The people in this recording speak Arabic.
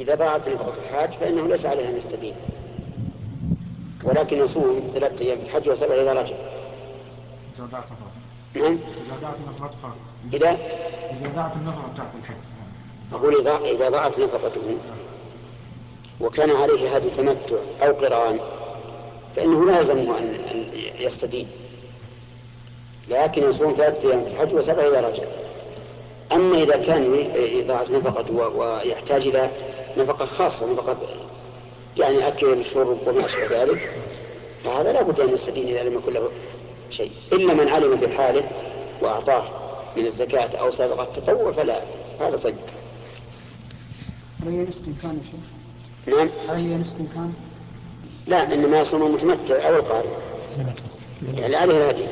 إذا ضاعت نفقة الحاج فإنه ليس عليه أن يستدين. ولكن يصوم ثلاثة أيام في الحج وسبع إذا رجع. إذا ضاعت نفقة نعم؟ إذا ضاعت نفقة إذا؟ إذا ضاعت النفقة بتاعت الحج. أقول إذا إذا ضاعت نفقته وكان عليه هدي تمتع أو قران فإنه لا يلزمه أن أن يستدين. لكن يصوم ثلاثة أيام في الحج وسبع إذا رجع. أما إذا كان ضاعت نفقته و- ويحتاج إلى نفقة خاصة نفقة يعني أكل شرب وما أشبه ذلك فهذا لا بد أن يستدين إذا لم يكن له شيء. إلا من علم بحاله وأعطاه من الزكاة أو صدقة تطوع فلا هذا طيب. هل هي نصف كان يا شيخ؟ نعم. هل هي نصف كان؟ لا إنما يصوم المتمتع أو القارئ يعني عليه الهدي.